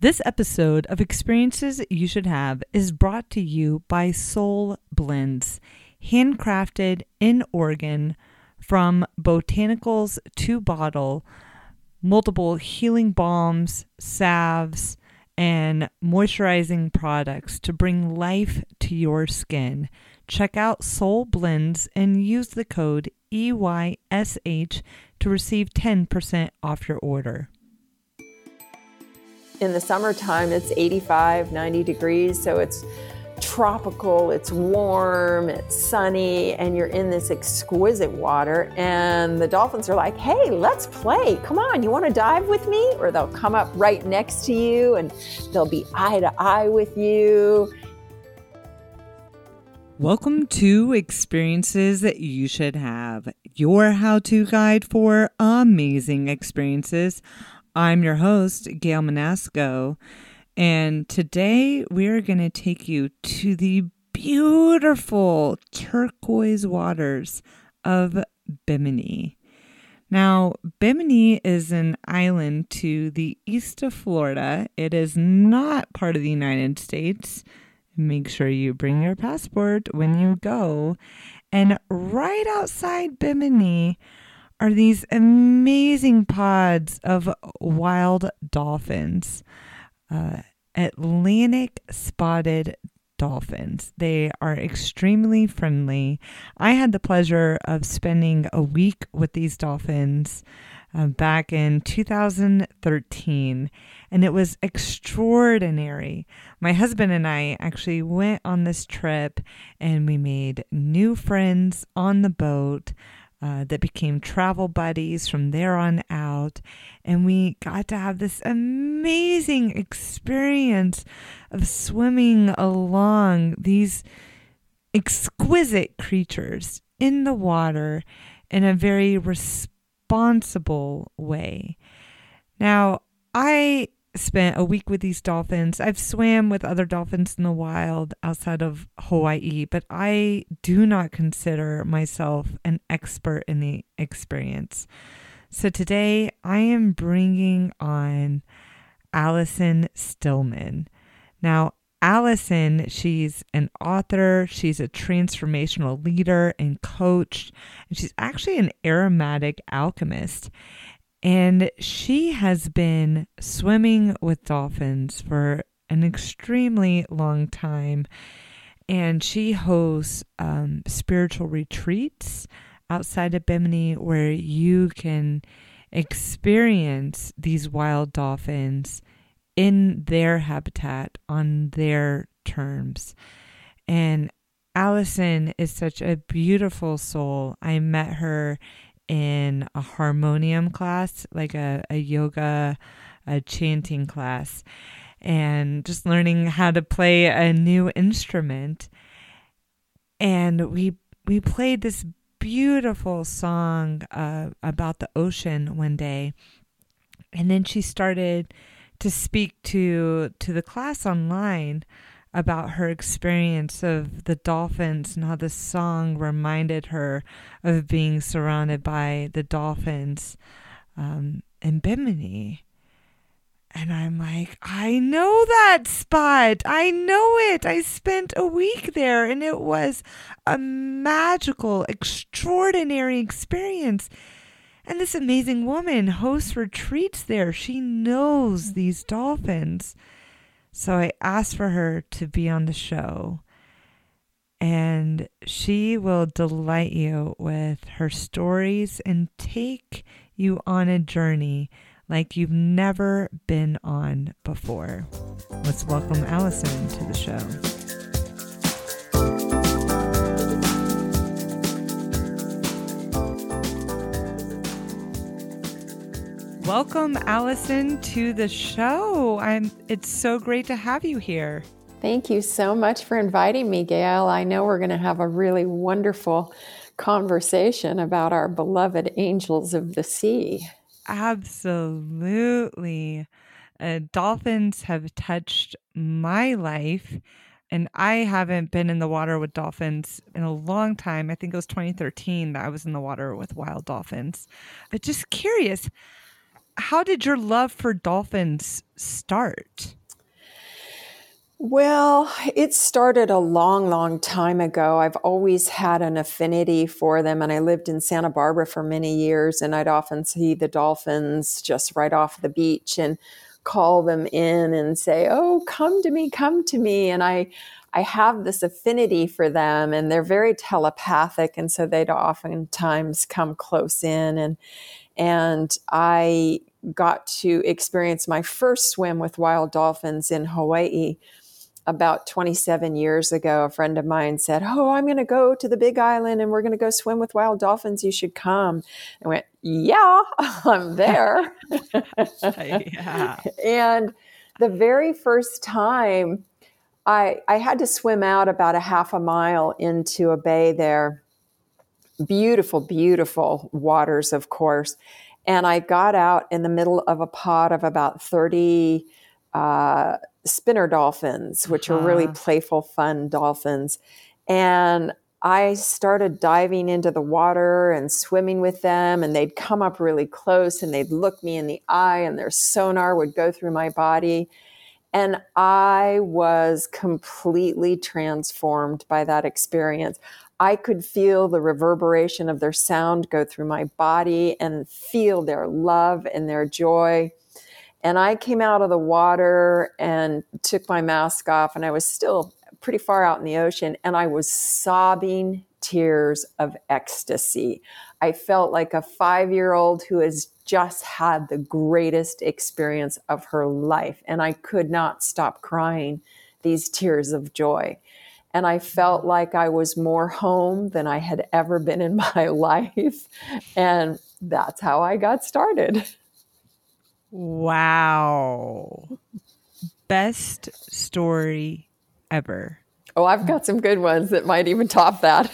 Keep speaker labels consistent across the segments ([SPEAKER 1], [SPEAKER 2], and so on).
[SPEAKER 1] This episode of Experiences You Should Have is brought to you by Soul Blends, handcrafted in Oregon from botanicals to bottle, multiple healing balms, salves, and moisturizing products to bring life to your skin. Check out Soul Blends and use the code EYSH to receive 10% off your order
[SPEAKER 2] in the summertime, it's 85, 90 degrees. So it's tropical, it's warm, it's sunny, and you're in this exquisite water. And the dolphins are like, hey, let's play. Come on, you want to dive with me? Or they'll come up right next to you and they'll be eye to eye with you.
[SPEAKER 1] Welcome to Experiences That You Should Have, your how to guide for amazing experiences. I'm your host, Gail Manasco, and today we're going to take you to the beautiful turquoise waters of Bimini. Now, Bimini is an island to the east of Florida. It is not part of the United States. Make sure you bring your passport when you go. And right outside Bimini are these amazing pods of wild dolphins, uh, Atlantic spotted dolphins. They are extremely friendly. I had the pleasure of spending a week with these dolphins uh, back in 2013, and it was extraordinary. My husband and I actually went on this trip and we made new friends on the boat uh, that became travel buddies from there on out. And we got to have this amazing experience of swimming along these exquisite creatures in the water in a very responsible way. Now, I spent a week with these dolphins. I've swam with other dolphins in the wild outside of Hawaii, but I do not consider myself an expert in the experience. So today I am bringing on Allison Stillman. Now, Allison, she's an author, she's a transformational leader and coach, and she's actually an aromatic alchemist. And she has been swimming with dolphins for an extremely long time. And she hosts um, spiritual retreats outside of Bimini where you can experience these wild dolphins in their habitat on their terms. And Allison is such a beautiful soul. I met her in a harmonium class, like a, a yoga, a chanting class, and just learning how to play a new instrument. And we we played this beautiful song uh, about the ocean one day, and then she started to speak to to the class online about her experience of the dolphins and how the song reminded her of being surrounded by the dolphins um, in Bimini. And I'm like, I know that spot. I know it. I spent a week there and it was a magical, extraordinary experience. And this amazing woman hosts retreats there. She knows these dolphins. So I asked for her to be on the show, and she will delight you with her stories and take you on a journey like you've never been on before. Let's welcome Allison to the show. Welcome, Allison, to the show. I'm. It's so great to have you here.
[SPEAKER 2] Thank you so much for inviting me, Gail. I know we're going to have a really wonderful conversation about our beloved angels of the sea.
[SPEAKER 1] Absolutely. Uh, dolphins have touched my life, and I haven't been in the water with dolphins in a long time. I think it was 2013 that I was in the water with wild dolphins. But just curious, how did your love for dolphins start?
[SPEAKER 2] Well, it started a long, long time ago. I've always had an affinity for them, and I lived in Santa Barbara for many years, and I'd often see the dolphins just right off the beach and call them in and say, "Oh, come to me, come to me." And I I have this affinity for them and they're very telepathic and so they'd oftentimes come close in and and I got to experience my first swim with wild dolphins in Hawaii about 27 years ago, a friend of mine said, Oh, I'm going to go to the big island and we're going to go swim with wild dolphins. You should come. I went, Yeah, I'm there. yeah. And the very first time I, I had to swim out about a half a mile into a bay there. Beautiful, beautiful waters, of course. And I got out in the middle of a pod of about 30 uh, spinner dolphins, which uh-huh. are really uh-huh. playful, fun dolphins. And I started diving into the water and swimming with them, and they'd come up really close and they'd look me in the eye, and their sonar would go through my body. And I was completely transformed by that experience. I could feel the reverberation of their sound go through my body and feel their love and their joy. And I came out of the water and took my mask off, and I was still pretty far out in the ocean, and I was sobbing tears of ecstasy. I felt like a five year old who has just had the greatest experience of her life, and I could not stop crying these tears of joy. And I felt like I was more home than I had ever been in my life. And that's how I got started.
[SPEAKER 1] Wow. Best story ever.
[SPEAKER 2] Oh, I've got some good ones that might even top that.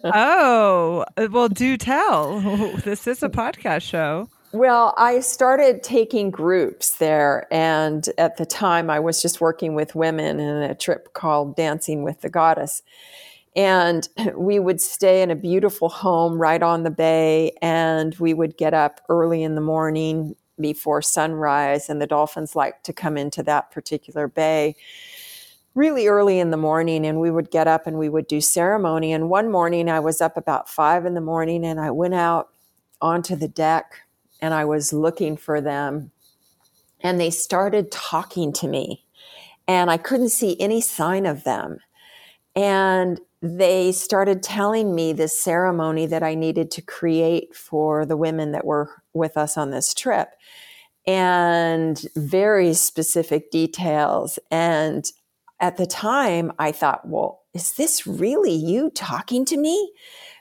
[SPEAKER 1] oh, well, do tell. This is a podcast show.
[SPEAKER 2] Well, I started taking groups there. And at the time, I was just working with women in a trip called Dancing with the Goddess. And we would stay in a beautiful home right on the bay. And we would get up early in the morning before sunrise, and the dolphins like to come into that particular bay really early in the morning and we would get up and we would do ceremony and one morning i was up about five in the morning and i went out onto the deck and i was looking for them and they started talking to me and i couldn't see any sign of them and they started telling me this ceremony that i needed to create for the women that were with us on this trip and very specific details. And at the time, I thought, well, is this really you talking to me?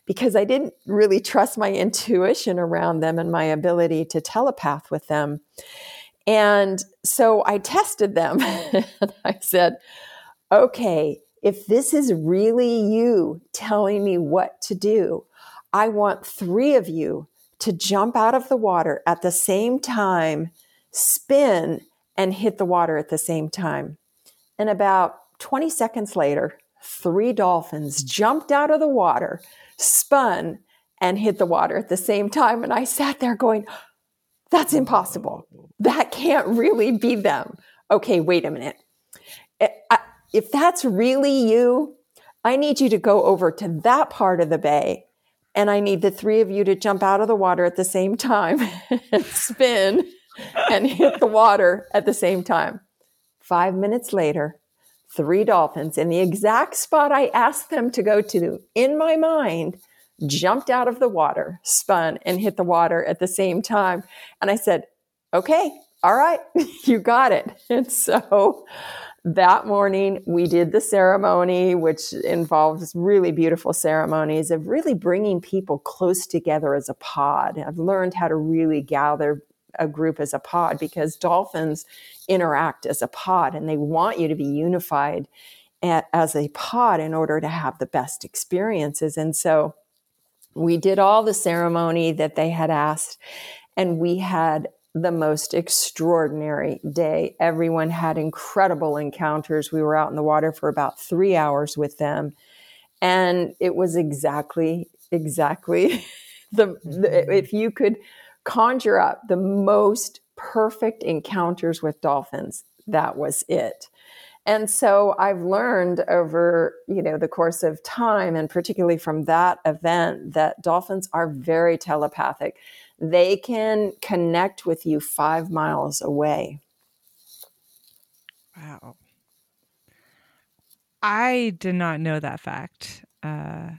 [SPEAKER 2] Because I didn't really trust my intuition around them and my ability to telepath with them. And so I tested them. I said, okay, if this is really you telling me what to do, I want three of you to jump out of the water at the same time, spin, and hit the water at the same time. And about 20 seconds later, three dolphins jumped out of the water, spun, and hit the water at the same time. And I sat there going, that's impossible. That can't really be them. Okay, wait a minute. If that's really you, I need you to go over to that part of the bay and I need the three of you to jump out of the water at the same time and spin and hit the water at the same time. Five minutes later, three dolphins in the exact spot I asked them to go to in my mind jumped out of the water, spun, and hit the water at the same time. And I said, okay, all right, you got it. And so that morning we did the ceremony which involves really beautiful ceremonies of really bringing people close together as a pod i've learned how to really gather a group as a pod because dolphins interact as a pod and they want you to be unified at, as a pod in order to have the best experiences and so we did all the ceremony that they had asked and we had the most extraordinary day. Everyone had incredible encounters. We were out in the water for about three hours with them. And it was exactly, exactly the, the, mm-hmm. if you could conjure up the most perfect encounters with dolphins. That was it. And so I've learned over, you know, the course of time and particularly from that event that dolphins are very telepathic. They can connect with you 5 miles away.
[SPEAKER 1] Wow. I did not know that fact. Uh,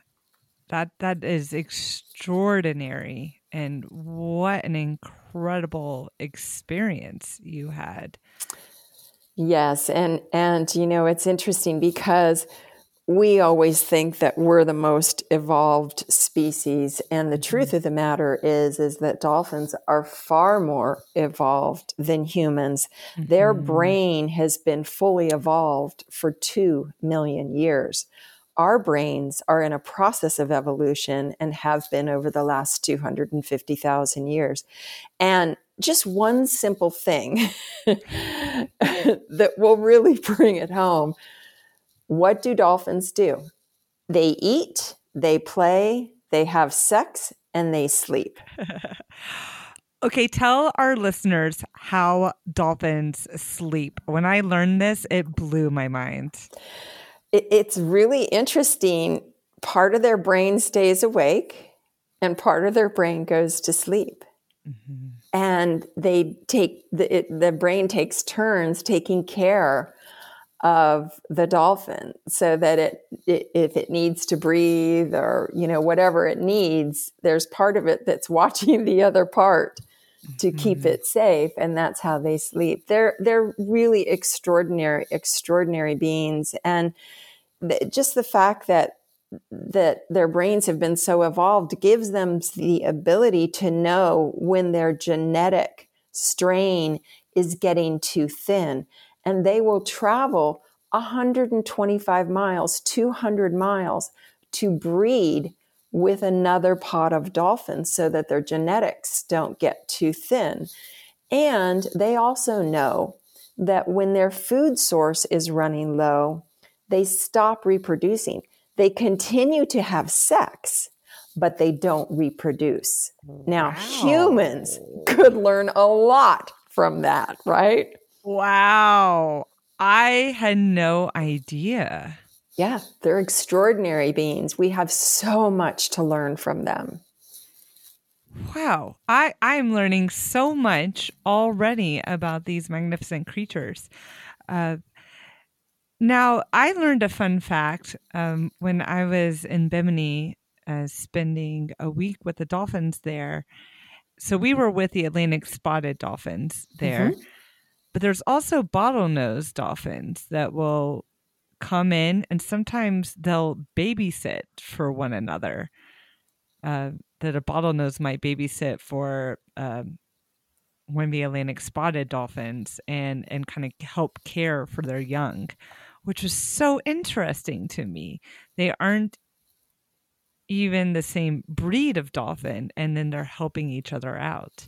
[SPEAKER 1] that that is extraordinary, and what an incredible experience you had.
[SPEAKER 2] Yes, and and you know it's interesting because we always think that we're the most evolved species and the truth of the matter is is that dolphins are far more evolved than humans mm-hmm. their brain has been fully evolved for 2 million years our brains are in a process of evolution and have been over the last 250,000 years and just one simple thing that will really bring it home what do dolphins do? They eat, they play, they have sex, and they sleep.
[SPEAKER 1] okay, tell our listeners how dolphins sleep. When I learned this, it blew my mind.
[SPEAKER 2] It's really interesting. Part of their brain stays awake, and part of their brain goes to sleep. Mm-hmm. And they take the, it, the brain takes turns taking care of the dolphin so that it, it, if it needs to breathe or you know whatever it needs there's part of it that's watching the other part to keep mm-hmm. it safe and that's how they sleep they're they're really extraordinary extraordinary beings and th- just the fact that that their brains have been so evolved gives them the ability to know when their genetic strain is getting too thin and they will travel 125 miles, 200 miles to breed with another pod of dolphins so that their genetics don't get too thin. And they also know that when their food source is running low, they stop reproducing. They continue to have sex, but they don't reproduce. Now, humans could learn a lot from that, right?
[SPEAKER 1] Wow. I had no idea.
[SPEAKER 2] Yeah, they're extraordinary beings. We have so much to learn from them.
[SPEAKER 1] Wow. I, I'm learning so much already about these magnificent creatures. Uh, now, I learned a fun fact um, when I was in Bimini uh, spending a week with the dolphins there. So we were with the Atlantic spotted dolphins there. Mm-hmm. But there's also bottlenose dolphins that will come in and sometimes they'll babysit for one another. Uh, that a bottlenose might babysit for one of the Atlantic spotted dolphins and and kind of help care for their young, which was so interesting to me. They aren't even the same breed of dolphin, and then they're helping each other out.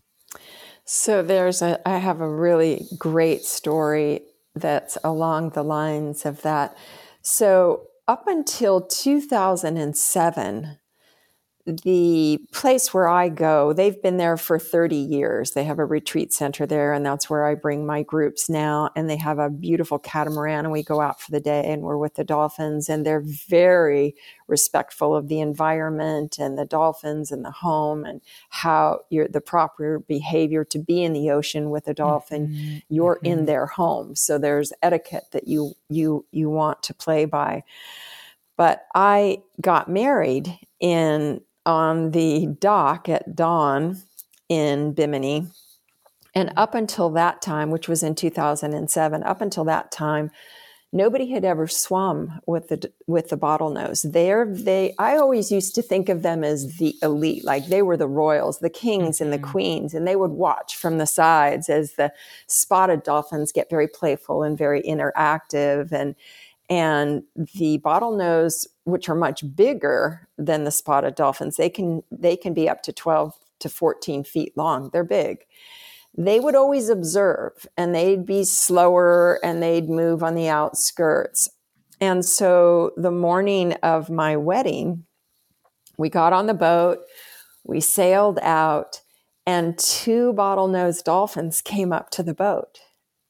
[SPEAKER 2] So there's a I have a really great story that's along the lines of that. So up until 2007, the place where I go, they've been there for 30 years. They have a retreat center there, and that's where I bring my groups now. And they have a beautiful catamaran, and we go out for the day and we're with the dolphins. And they're very respectful of the environment and the dolphins and the home and how you're the proper behavior to be in the ocean with a dolphin. Mm-hmm. You're mm-hmm. in their home. So there's etiquette that you you you want to play by. But I got married in on the dock at dawn in Bimini. And up until that time, which was in 2007, up until that time, nobody had ever swum with the with the bottlenose. There, they I always used to think of them as the elite, like they were the royals, the kings mm-hmm. and the mm-hmm. queens, and they would watch from the sides as the spotted dolphins get very playful and very interactive and and the bottlenose which are much bigger than the spotted dolphins they can they can be up to 12 to 14 feet long. They're big. They would always observe and they'd be slower and they'd move on the outskirts. And so the morning of my wedding we got on the boat we sailed out and two bottlenose dolphins came up to the boat.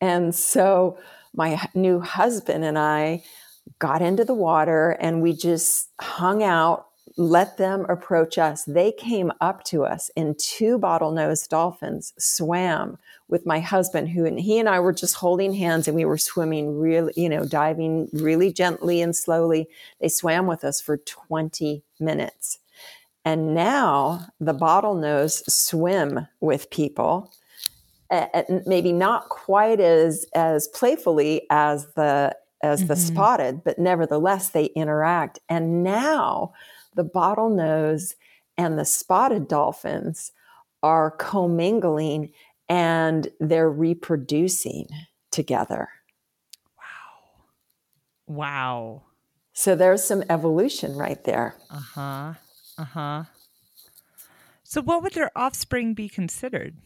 [SPEAKER 2] And so my new husband and I got into the water and we just hung out, let them approach us. They came up to us, and two bottlenose dolphins swam with my husband, who and he and I were just holding hands and we were swimming really, you know, diving really gently and slowly. They swam with us for 20 minutes. And now the bottlenose swim with people maybe not quite as as playfully as the as mm-hmm. the spotted, but nevertheless they interact. And now the bottlenose and the spotted dolphins are commingling and they're reproducing together.
[SPEAKER 1] Wow. Wow.
[SPEAKER 2] So there's some evolution right there.
[SPEAKER 1] Uh huh. Uh huh. So, what would their offspring be considered?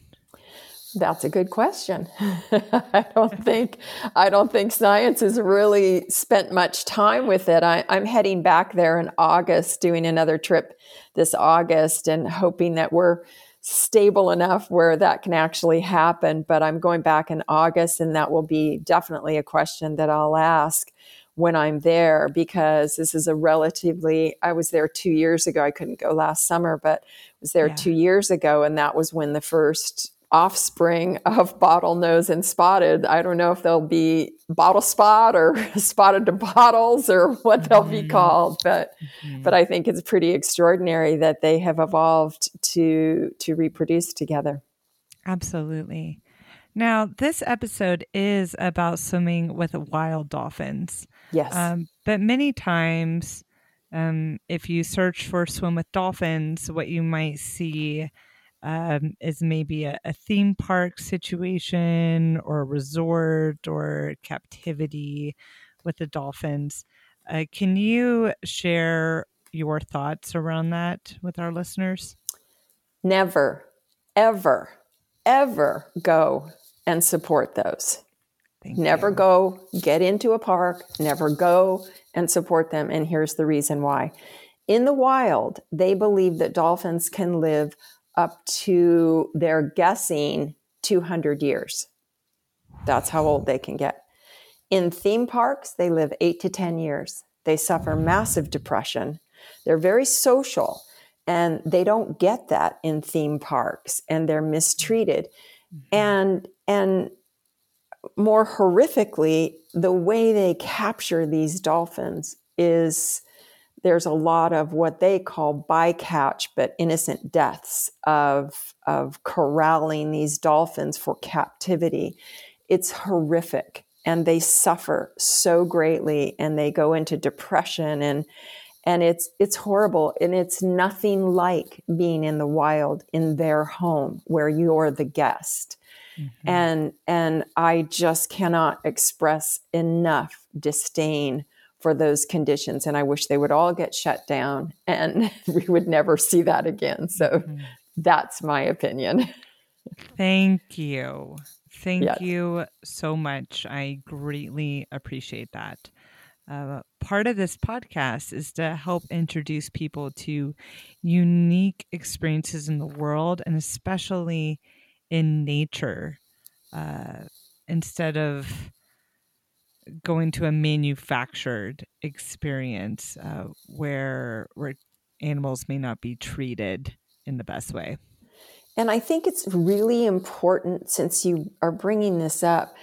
[SPEAKER 2] That's a good question. I don't think I don't think science has really spent much time with it. I, am heading back there in August, doing another trip this August, and hoping that we're stable enough where that can actually happen. But I'm going back in August, and that will be definitely a question that I'll ask when I'm there because this is a relatively, I was there two years ago. I couldn't go last summer, but was there yeah. two years ago. And that was when the first offspring of bottlenose and spotted. I don't know if they'll be bottle spot or spotted to bottles or what they'll be mm-hmm. called, but mm-hmm. but I think it's pretty extraordinary that they have evolved to to reproduce together.
[SPEAKER 1] Absolutely. Now, this episode is about swimming with wild dolphins.
[SPEAKER 2] Yes. Um,
[SPEAKER 1] but many times, um, if you search for swim with dolphins, what you might see um, is maybe a, a, theme park situation or a resort or captivity with the dolphins. Uh, can you share your thoughts around that with our listeners?
[SPEAKER 2] Never, ever, ever go and support those. Thank never you. go get into a park, never go and support them. And here's the reason why. In the wild, they believe that dolphins can live up to, they're guessing, 200 years. That's how old they can get. In theme parks, they live eight to 10 years. They suffer massive depression. They're very social and they don't get that in theme parks and they're mistreated. Mm-hmm. And and more horrifically, the way they capture these dolphins is there's a lot of what they call bycatch, but innocent deaths of, of corralling these dolphins for captivity. It's horrific and they suffer so greatly and they go into depression and and it's it's horrible and it's nothing like being in the wild in their home where you're the guest Mm-hmm. And and I just cannot express enough disdain for those conditions and I wish they would all get shut down and we would never see that again. So mm-hmm. that's my opinion.
[SPEAKER 1] Thank you. Thank yes. you so much. I greatly appreciate that. Uh, part of this podcast is to help introduce people to unique experiences in the world and especially in nature uh, instead of going to a manufactured experience uh, where where animals may not be treated in the best way.
[SPEAKER 2] And I think it's really important since you are bringing this up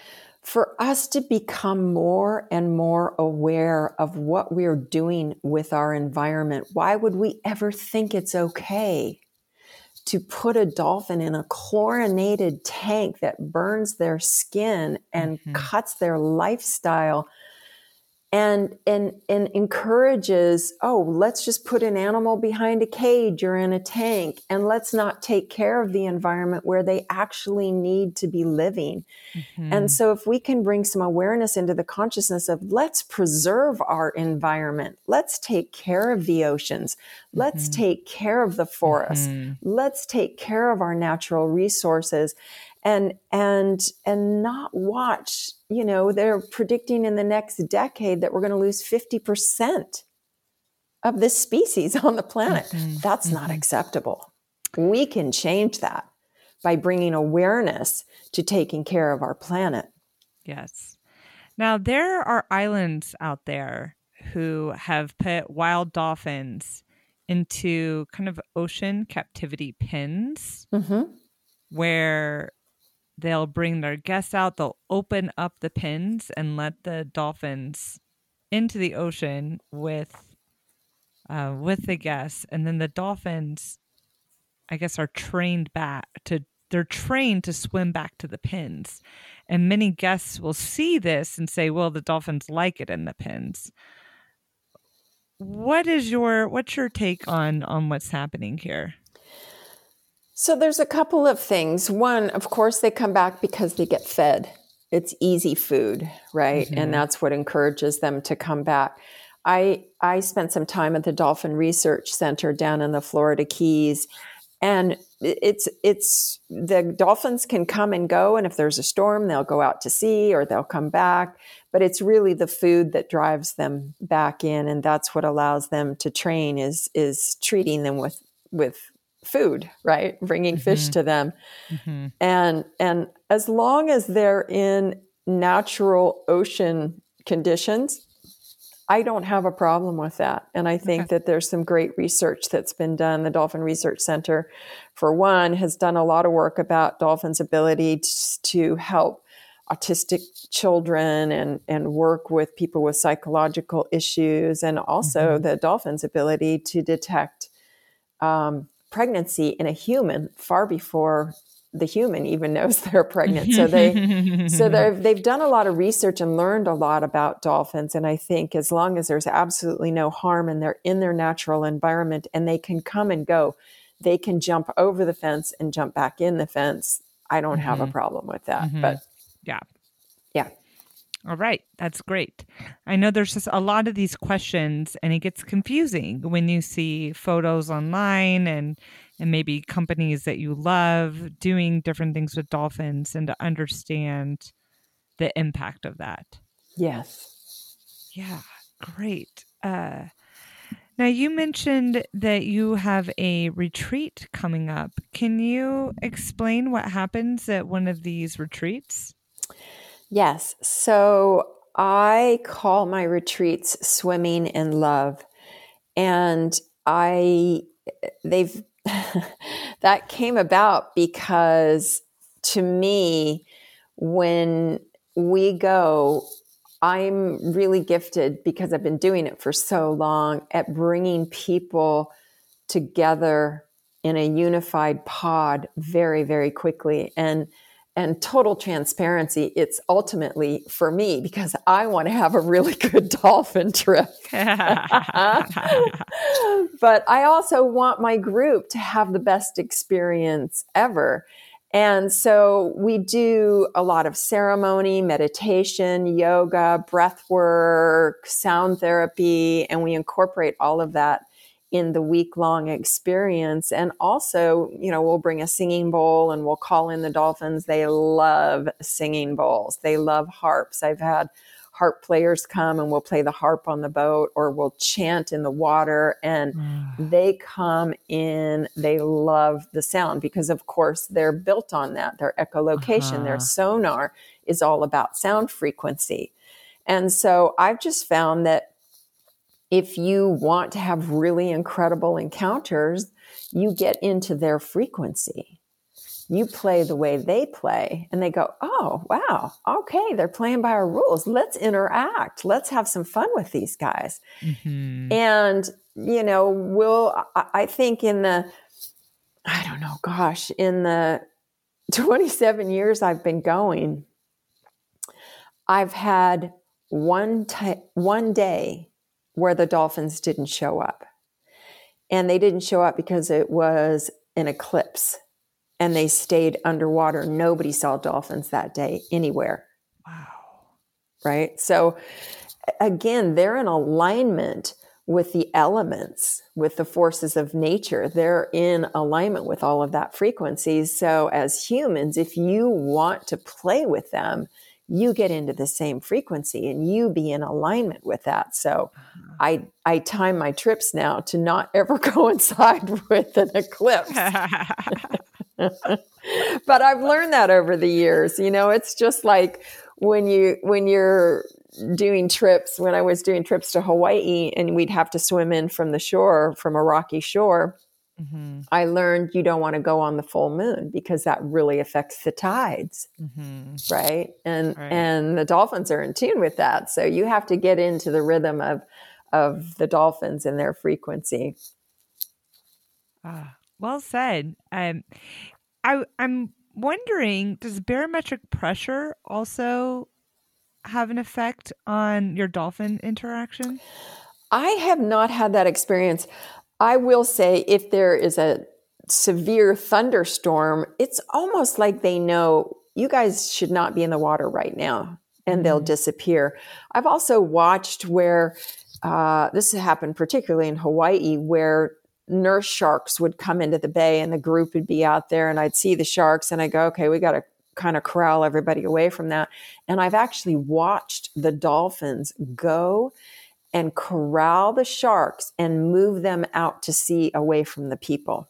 [SPEAKER 2] for us to become more and more aware of what we're doing with our environment. Why would we ever think it's okay to put a dolphin in a chlorinated tank that burns their skin and mm-hmm. cuts their lifestyle and and and encourages oh let's just put an animal behind a cage or in a tank and let's not take care of the environment where they actually need to be living mm-hmm. and so if we can bring some awareness into the consciousness of let's preserve our environment let's take care of the oceans let's mm-hmm. take care of the forests mm-hmm. let's take care of our natural resources and and and not watch you know they're predicting in the next decade that we're going to lose 50% of this species on the planet mm-hmm. that's mm-hmm. not acceptable we can change that by bringing awareness to taking care of our planet.
[SPEAKER 1] Yes. Now, there are islands out there who have put wild dolphins into kind of ocean captivity pens
[SPEAKER 2] Mm-hmm.
[SPEAKER 1] where they'll bring their guests out, they'll open up the pens and let the dolphins into the ocean with uh, with the guests, and then the dolphins, I guess, are trained back to they're trained to swim back to the pens, and many guests will see this and say, "Well, the dolphins like it in the pens." What is your what's your take on on what's happening here?
[SPEAKER 2] So there's a couple of things. One, of course, they come back because they get fed. It's easy food, right?
[SPEAKER 1] Mhm.
[SPEAKER 2] And that's what encourages them to come back. I I spent some time at the Dolphin Research Center down in the Florida Keys, and it's it's the dolphins can come and go, and if there's a storm, they'll go out to sea or they'll come back. But it's really the food that drives them back in, and that's what allows them to train is is treating them with with food, right? Bringing fish
[SPEAKER 1] Mhm.
[SPEAKER 2] to them
[SPEAKER 1] Mm-hmm.
[SPEAKER 2] and and as long as they're in natural ocean conditions i don't have a problem with that and i think
[SPEAKER 1] Okay.
[SPEAKER 2] that there's some great research that's been done the dolphin research center for one has done a lot of work about dolphins ability to help autistic children and and work with people with psychological issues and also
[SPEAKER 1] Mhm.
[SPEAKER 2] the dolphins ability to detect um, pregnancy in a human far before the human even knows they're pregnant. So they so they've they've done a lot of research and learned a lot about dolphins. And I think as long as there's absolutely no harm and they're in their natural environment and they can come and go, they can jump over the fence and jump back in the fence. I don't have a
[SPEAKER 1] Mhm.
[SPEAKER 2] problem with that.
[SPEAKER 1] Mhm.
[SPEAKER 2] But.
[SPEAKER 1] Yeah. All right. That's great. I know there's just a lot of these questions and it gets confusing when you see photos online and and maybe companies that you love doing different things with dolphins and to understand the impact of that.
[SPEAKER 2] yes.
[SPEAKER 1] Yeah, great. Uh now you mentioned that you have a retreat coming up. Can you explain what happens at one of these retreats?
[SPEAKER 2] Yes. So I call my retreats swimming in love. And I they've that came about because to me when we go I'm really gifted because I've been doing it for so long at bringing people together in a unified pod very very quickly and and total transparency it's ultimately for me because i want to have a really good dolphin trip. But i also want my group to have the best experience ever. And so we do a lot of ceremony meditation yoga breath work sound therapy and we incorporate all of that in the week long experience. And also, you know, we'll bring a singing bowl and we'll call in the dolphins. They love singing bowls, they love harps. I've had harp players come and we'll play the harp on the boat or we'll chant in the water and they come in they love the sound because of course they're built on that their echolocation
[SPEAKER 1] Uh-huh.
[SPEAKER 2] their sonar is all about sound frequency and so i've just found that if you want to have really incredible encounters, you get into their frequency. You play the way they play, and they go, Oh, wow, okay, they're playing by our rules. Let's interact. Let's have some fun with these guys.
[SPEAKER 1] Mhm.
[SPEAKER 2] And, you know, we'll, I think in the, I don't know, gosh, in the 27 years I've been going, I've had one, ti one day where the dolphins didn't show up. And they didn't show up because it was an eclipse and they stayed underwater. Nobody saw dolphins that day anywhere,
[SPEAKER 1] Wow.
[SPEAKER 2] right? So, again, they're in alignment with the elements, with the forces of nature. They're in alignment with all of that frequencies. So, as humans, if you want to play with them, you get into the same frequency and you be in alignment with that. So uh-huh. I I time my trips now to not ever coincide with an eclipse. but I've learned that over the years. You know, it's just like when you when you're doing trips when I was doing trips to Hawaii and we'd have to swim in from the shore from a rocky shore. Mm-hmm. I learned you don't want to go on the full moon because that really affects the tides, mm-hmm. right? And right. and the dolphins are in tune with that, so you have to get into the rhythm of of the dolphins and their frequency.
[SPEAKER 1] Ah, well said. Um, I I'm wondering, does barometric pressure also have an effect on your dolphin interaction?
[SPEAKER 2] I have not had that experience. I will say if there is a severe thunderstorm, it's almost like they know you guys should not be in the water right now and they'll mm-hmm. disappear. I've also watched where uh, this happened particularly in Hawaii where nurse sharks would come into the bay and the group would be out there and I'd see the sharks and I go, okay, we got to kind of corral everybody away from that. And I've actually watched the dolphins go and corral the sharks and move them out to sea away from the people.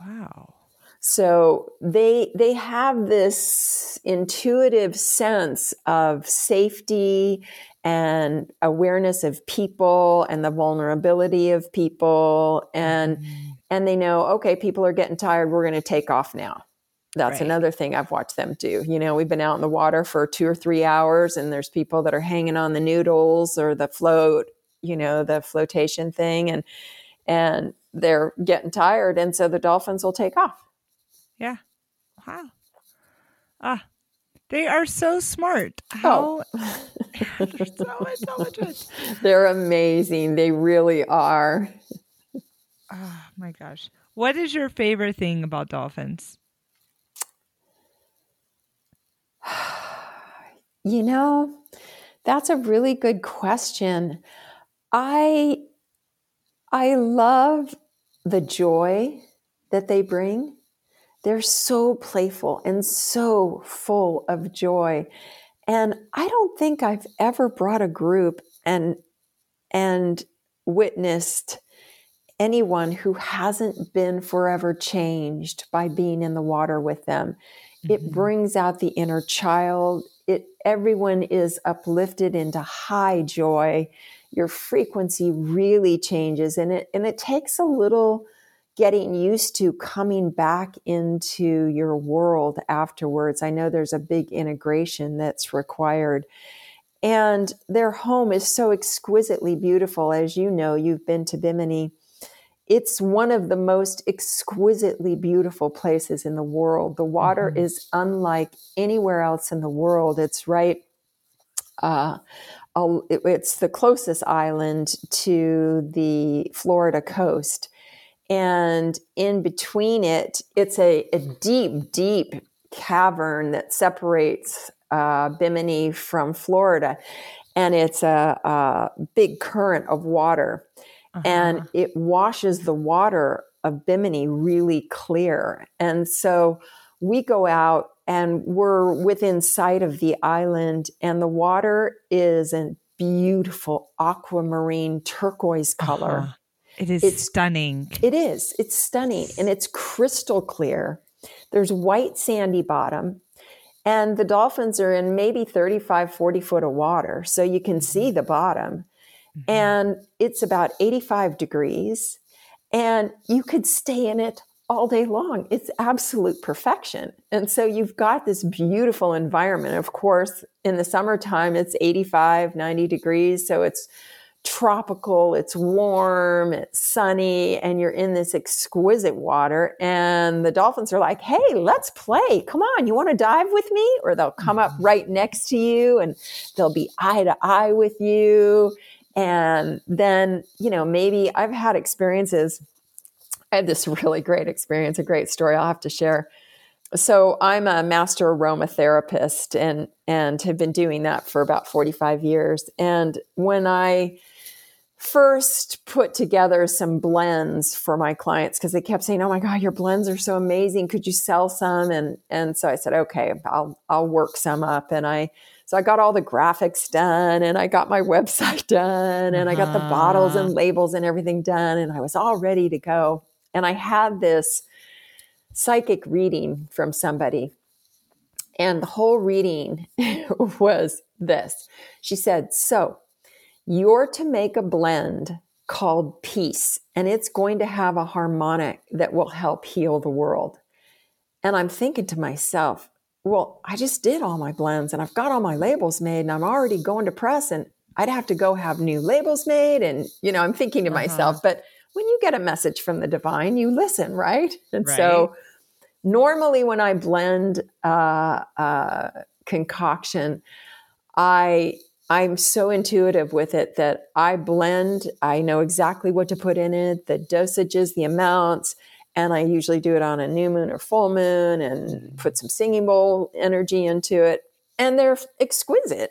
[SPEAKER 1] Wow.
[SPEAKER 2] So they they have this intuitive sense of safety and awareness of people and the vulnerability of people and mm-hmm. and they know okay people are getting tired we're going to take off now that's right. another thing I've watched them do. You know, we've been out in the water for two or three hours, and there's people that are hanging on the noodles or the float, you know, the flotation thing, and and they're getting tired, and so the dolphins will take off.
[SPEAKER 1] Yeah. Wow. Ah, they are so smart. How oh. they're so
[SPEAKER 2] intelligent. They're amazing. They really are.
[SPEAKER 1] Oh my gosh. What is your favorite thing about dolphins?
[SPEAKER 2] You know, that's a really good question. I I love the joy that they bring. They're so playful and so full of joy. And I don't think I've ever brought a group and and witnessed anyone who hasn't been forever changed by being in the water with them. Mm-hmm. It brings out the inner child. It everyone is uplifted into high joy. Your frequency really changes and it and it takes a little getting used to coming back into your world afterwards. I know there's a big integration that's required. And their home is so exquisitely beautiful. As you know, you've been to Bimini it's one of the most exquisitely beautiful places in the world. The water mm-hmm. is unlike anywhere else in the world. It's right, uh, it's the closest island to the Florida coast. And in between it, it's a, a deep, deep cavern that separates uh, Bimini from Florida. And it's a, a big current of water uh-huh. and it washes the water of Bimini really clear. And so we go out and we're within sight of the island, and the water is a beautiful aquamarine turquoise color. Uh-huh.
[SPEAKER 1] It is it's, stunning.
[SPEAKER 2] It is. It's stunning and it's crystal clear. There's white sandy bottom and the dolphins are in maybe 35, 40 foot of water. So you can see mm-hmm. the bottom. Mm-hmm. And it's about 85 degrees, and you could stay in it all day long. It's absolute perfection. And so you've got this beautiful environment. Of course, in the summertime, it's 85, 90 degrees. So it's tropical, it's warm, it's sunny, and you're in this exquisite water. And the dolphins are like, hey, let's play. Come on, you want to dive with me? Or they'll come up mm-hmm. right next to you and they'll be eye to eye with you. And then, you know, maybe I've had experiences. I had this really great experience, a great story I'll have to share. So I'm a master aromatherapist and and have been doing that for about 45 years. And when I first put together some blends for my clients because they kept saying, "Oh my God, your blends are so amazing! Could you sell some?" And and so I said, "Okay, I'll I'll work some up." And I so I got all the graphics done and I got my website done and uh-huh. I got the bottles and uh-huh. labels and everything done and I was all ready to go. And I had this psychic reading from somebody. And the whole reading was this. She said, So you're to make a blend called peace, and it's going to have a harmonic that will help heal the world. And I'm thinking to myself, well, I just did all my blends and I've got all my labels made and I'm already going to press and I'd have to go have new labels made. And, you know, I'm thinking to uh-huh. myself, but when you get a message from the divine, you listen, right? And right. so normally when I blend uh, uh, concoction, I I'm so intuitive with it that I blend. I know exactly what to put in it, the dosages, the amounts, and I usually do it on a new moon or full moon and mm-hmm. put some singing bowl energy into it. And they're exquisite.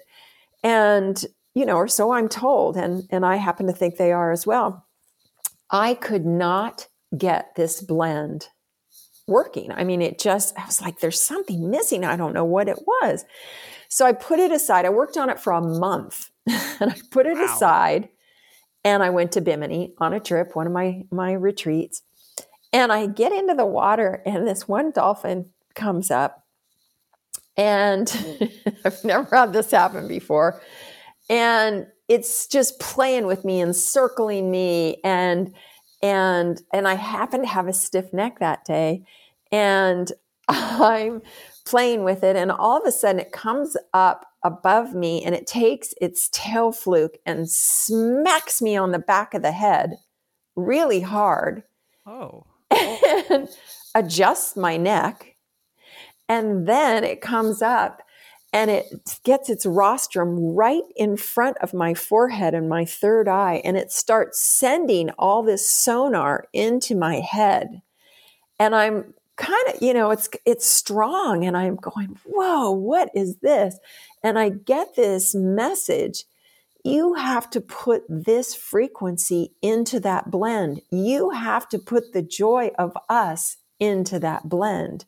[SPEAKER 2] And, you know, or so I'm told, and, and I happen to think they are as well. I could not get this blend working. I mean, it just, I was like, there's something missing. I don't know what it was. So I put it aside. I worked on it for a month and I put it wow. aside and I went to Bimini on a trip, one of my, my retreats. And I get into the water and this one dolphin comes up. And I've never had this happen before. And it's just playing with me and circling me and and and I happen to have a stiff neck that day and I'm playing with it and all of a sudden it comes up above me and it takes its tail fluke and smacks me on the back of the head really hard.
[SPEAKER 1] Oh.
[SPEAKER 2] and adjusts my neck. And then it comes up and it gets its rostrum right in front of my forehead and my third eye and it starts sending all this sonar into my head and i'm kind of you know it's it's strong and i'm going whoa what is this and i get this message you have to put this frequency into that blend you have to put the joy of us into that blend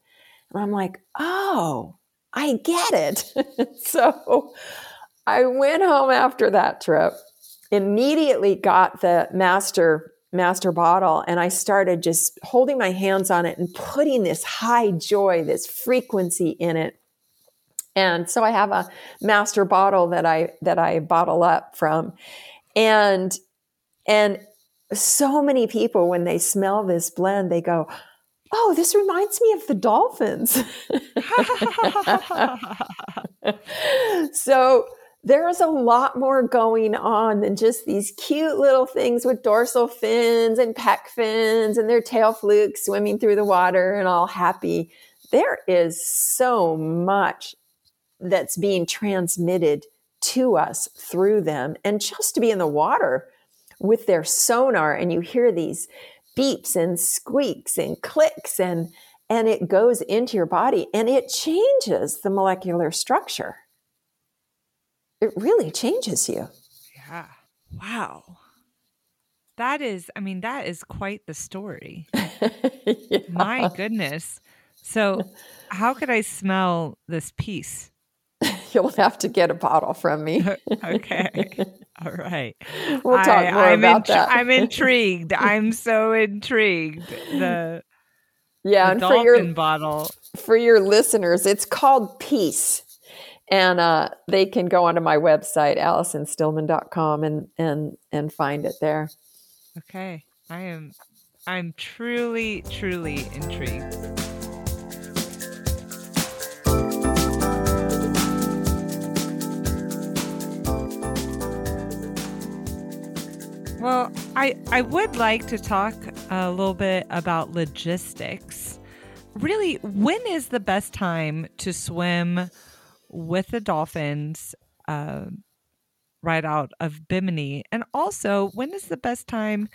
[SPEAKER 2] and i'm like oh I get it. so I went home after that trip, immediately got the master master bottle and I started just holding my hands on it and putting this high joy, this frequency in it. And so I have a master bottle that I that I bottle up from. And and so many people when they smell this blend they go, oh, this reminds me of the dolphins. so there's a lot more going on than just these cute little things with dorsal fins and pec fins and their tail flukes swimming through the water and all happy. There is so much that's being transmitted to us through them. And just to be in the water with their sonar and you hear these beeps and squeaks and clicks and and it goes into your body and it changes the molecular structure. It really changes you.
[SPEAKER 1] Yeah. Wow. That is, I mean, that is quite the story. yeah. My goodness. So, how could I smell this piece?
[SPEAKER 2] You'll have to get a bottle from me.
[SPEAKER 1] okay. All right.
[SPEAKER 2] We'll talk I, more
[SPEAKER 1] I'm
[SPEAKER 2] about that.
[SPEAKER 1] I'm intrigued. I'm so intrigued. The
[SPEAKER 2] yeah,
[SPEAKER 1] the
[SPEAKER 2] and for your
[SPEAKER 1] bottle
[SPEAKER 2] for your listeners, it's called Peace, and uh, they can go onto my website AllisonStillman.com and and and find it there.
[SPEAKER 1] Okay, I am I'm truly truly intrigued. Well, I, I would like to talk a little bit about logistics. Really, when is the best time to swim with the dolphins uh, right out of Bimini? And also, when is the best time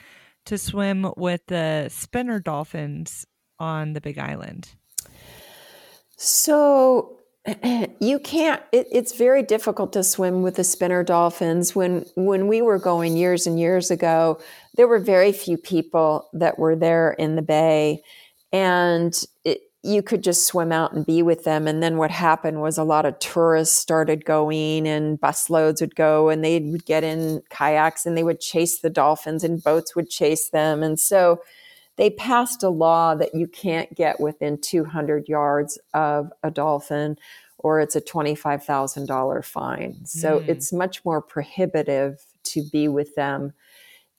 [SPEAKER 1] to swim with the spinner dolphins on the Big Island?
[SPEAKER 2] So, you can't it, it's very difficult to swim with the spinner dolphins. When when we were going years and years ago there were very few people that were there in the bay and it, you could just swim out and be with them. And then what happened was a lot of tourists started going and busloads would go and they would get in kayaks and they would chase the dolphins and boats would chase them. And so they passed a law that you can't get within 200 yards of a dolphin or it's a $25,000 fine. So mm. it's much more prohibitive to be with them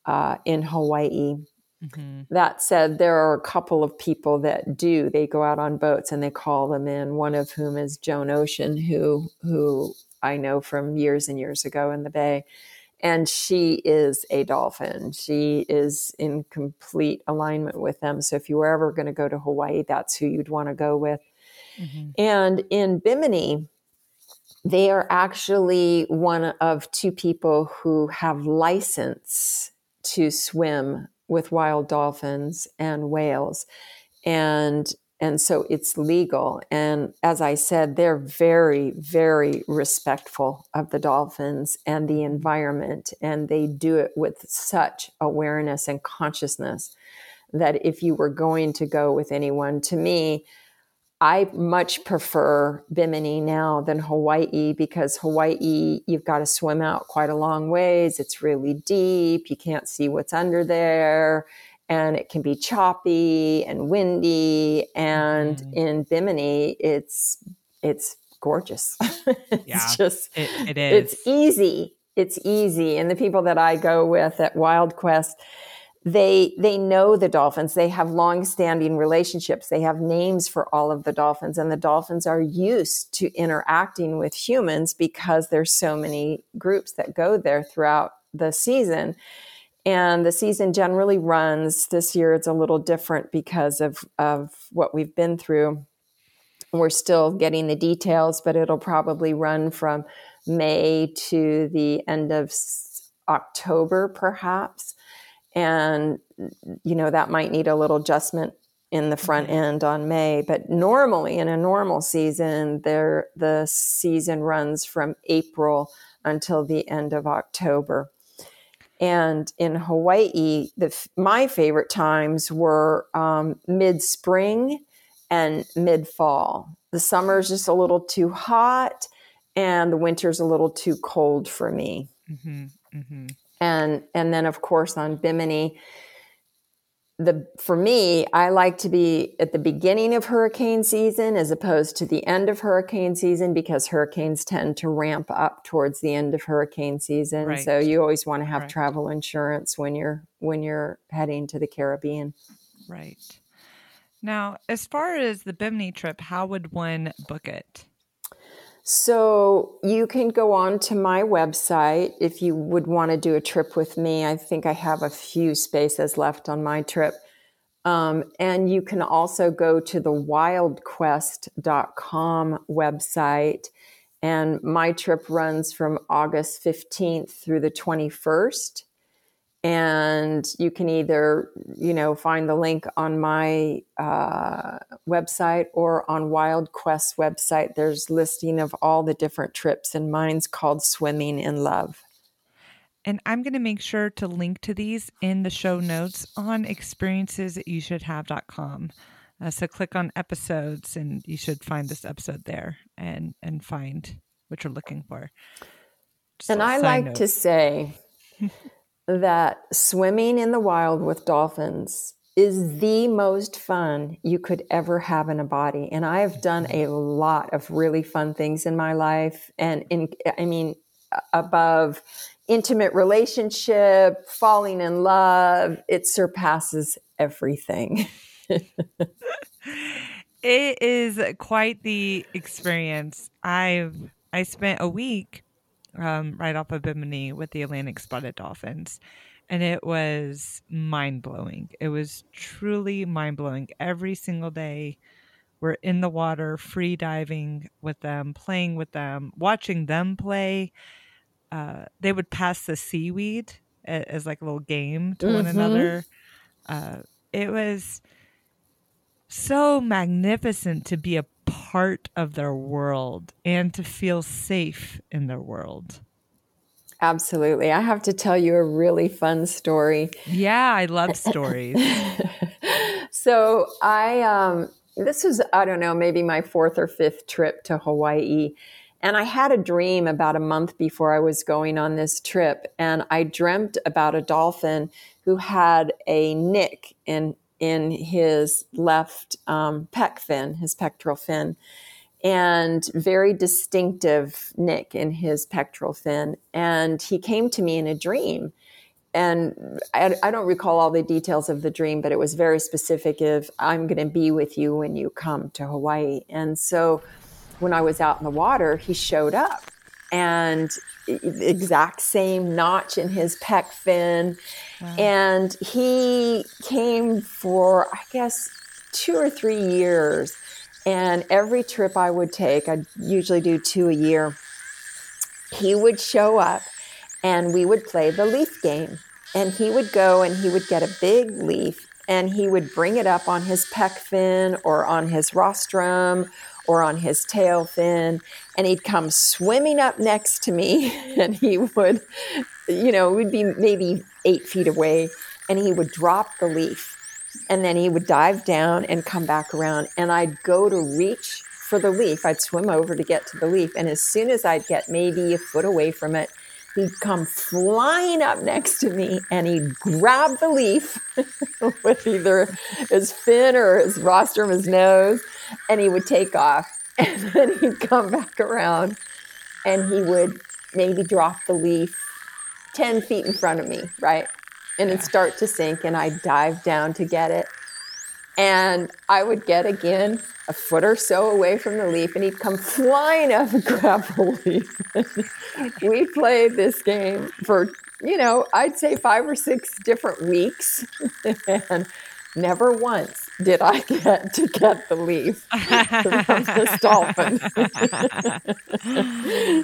[SPEAKER 2] uh, in Hawaii. Mm-hmm. That said, there are a couple of people that do. They go out on boats and they call them in. One of whom is Joan Ocean, who who I know from years and years ago in the Bay and she is a dolphin. She is in complete alignment with them. So if you were ever going to go to Hawaii, that's who you'd want to go with. Mm-hmm. And in Bimini, they are actually one of two people who have license to swim with wild dolphins and whales. And and so it's legal. And as I said, they're very, very respectful of the dolphins and the environment. And they do it with such awareness and consciousness that if you were going to go with anyone, to me, I much prefer Bimini now than Hawaii because Hawaii, you've got to swim out quite a long ways. It's really deep. You can't see what's under there and it can be choppy and windy. And mm. in Bimini, it's it's gorgeous. it's
[SPEAKER 1] yeah, just it, it is.
[SPEAKER 2] It's easy. It's easy. And the people that I go with at Wild Quest, they they know the dolphins. They have long-standing relationships. They have names for all of the dolphins, and the dolphins are used to interacting with humans because there's so many groups that go there throughout the season and the season generally runs this year it's a little different because of of what we've been through. We're still getting the details but it'll probably run from may to the end of october perhaps. And you know that might need a little adjustment in the front mm-hmm. end on may. But normally in a normal season there the season runs from april until the end of october and in Hawaii, the, my favorite times were um, mid spring and mid fall. The summer is just a little too hot, and the winter's a little too cold for me. Mm-hmm, mm-hmm. And and then of course on Bimini, the for me, I like to be at the beginning of hurricane season as opposed to the end of hurricane season because hurricanes tend to ramp up towards the end of hurricane season. Right. So you always want to have right. travel insurance when you're when you're heading to the Caribbean.
[SPEAKER 1] Right. Now, as far as the Bimini trip, how would one book it?
[SPEAKER 2] So you can go on to my website if you would want to do a trip with me. I think I have a few spaces left on my trip. Um, and you can also go to the wildquest.com website. And my trip runs from August 15th through the 21st and you can either you know find the link on my uh, website or on wild quest website. There's listing of all the different trips and mine's called swimming in love.
[SPEAKER 1] And i'm going to make sure to link to these in the show notes on experiences that you uh, so click on episodes and you should find this episode there and and find what you're looking for.
[SPEAKER 2] Just and i like note. to say that swimming in the wild with dolphins is the most fun you could ever have in a body. And I have done a lot of really fun things in my life. And in, I mean, above intimate relationship, falling in love, it surpasses everything.
[SPEAKER 1] it is quite the experience. I've I spent a week um, right off of Bimini with the Atlantic spotted dolphins. And it was mind blowing. It was truly mind blowing. Every single day, we're in the water, free diving with them, playing with them, watching them play. Uh, they would pass the seaweed as, as, like a little game to mm-hmm. one another. Uh, it was so magnificent to be a part of their world and to feel safe in their world.
[SPEAKER 2] Absolutely. I have to tell you a really fun story.
[SPEAKER 1] Yeah, I love stories.
[SPEAKER 2] so I um this was I don't know, maybe my fourth or fifth trip to Hawaii. And I had a dream about a month before I was going on this trip and I dreamt about a dolphin who had a nick in in his left um, pec fin, his pectoral fin, and very distinctive nick in his pectoral fin. And he came to me in a dream. And I, I don't recall all the details of the dream, but it was very specific of I'm going to be with you when you come to Hawaii. And so when I was out in the water, he showed up and exact same notch in his pec fin. Wow. And he came for, I guess, two or three years. And every trip I would take, I'd usually do two a year, he would show up and we would play the leaf game. And he would go and he would get a big leaf and he would bring it up on his pec fin or on his rostrum or on his tail fin and he'd come swimming up next to me and he would you know we'd be maybe eight feet away and he would drop the leaf and then he would dive down and come back around and i'd go to reach for the leaf. I'd swim over to get to the leaf and as soon as i'd get maybe a foot away from it he'd come flying up next to me and he'd grab the leaf with either his fin or his rostrum, his nose, and he would take off. And then he'd come back around and he would maybe drop the leaf 10 feet in front of me, right? And it'd start to sink, and I'd dive down to get it. And I would get again a foot or so away from the leaf, and he'd come flying up and grab the leaf. we played this game for, you know, I'd say five or six different weeks. and never once did I get to get the leaf from this dolphin.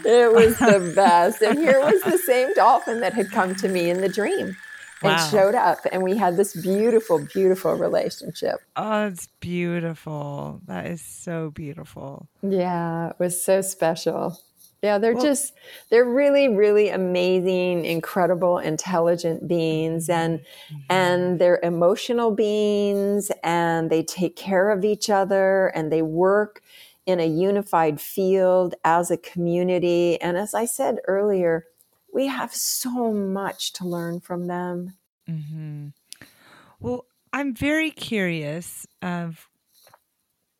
[SPEAKER 2] it was the best. And here was the same dolphin that had come to me in the dream and showed up and we had this beautiful beautiful relationship.
[SPEAKER 1] Oh it's beautiful. That is so beautiful.
[SPEAKER 2] Yeah it was so special. Yeah they're well, just they're really really amazing incredible intelligent beings and mm-hmm. and they're emotional beings and they take care of each other and they work in a unified field as a community. And as i said earlier we have so much to learn from them.
[SPEAKER 1] Mm-hmm. Well, I'm very curious of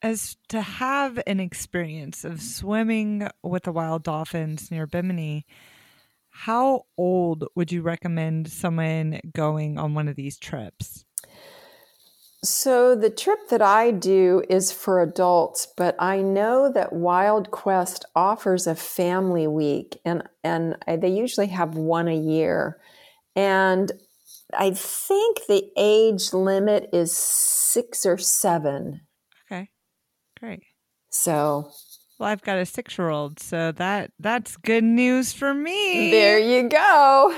[SPEAKER 1] as to have an experience of swimming with the wild dolphins near Bimini. How old would you recommend someone going on one of these trips?
[SPEAKER 2] So the trip that I do is for adults, but I know that Wild Quest offers a family week and and they usually have one a year. And I think the age limit is 6 or 7.
[SPEAKER 1] Okay. Great.
[SPEAKER 2] So
[SPEAKER 1] well, I've got a six year old, so that that's good news for me.
[SPEAKER 2] There you go.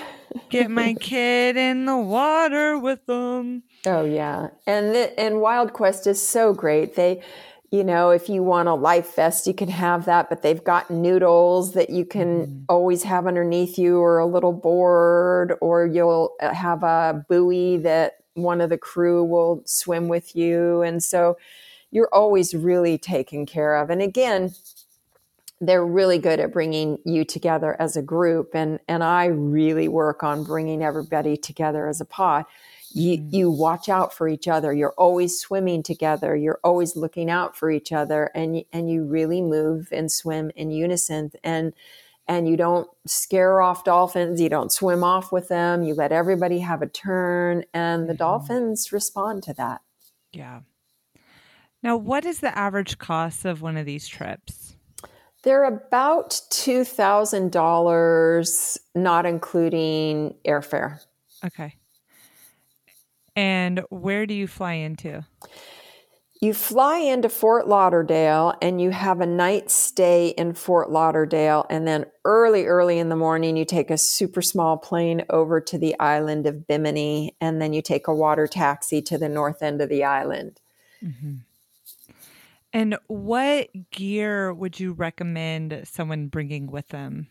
[SPEAKER 1] Get my kid in the water with them.
[SPEAKER 2] Oh yeah, and the, and Wild Quest is so great. They, you know, if you want a life vest, you can have that, but they've got noodles that you can mm. always have underneath you, or a little board, or you'll uh, have a buoy that one of the crew will swim with you, and so you're always really taken care of. And again, they're really good at bringing you together as a group and and I really work on bringing everybody together as a pod. You mm-hmm. you watch out for each other. You're always swimming together. You're always looking out for each other and and you really move and swim in unison and and you don't scare off dolphins. You don't swim off with them. You let everybody have a turn and the mm-hmm. dolphins respond to that.
[SPEAKER 1] Yeah. Now, what is the average cost of one of these trips?
[SPEAKER 2] They're about $2,000, not including airfare.
[SPEAKER 1] Okay. And where do you fly into?
[SPEAKER 2] You fly into Fort Lauderdale and you have a night stay in Fort Lauderdale. And then early, early in the morning, you take a super small plane over to the island of Bimini. And then you take a water taxi to the north end of the island. Mm-hmm.
[SPEAKER 1] And what gear would you recommend someone bringing with them?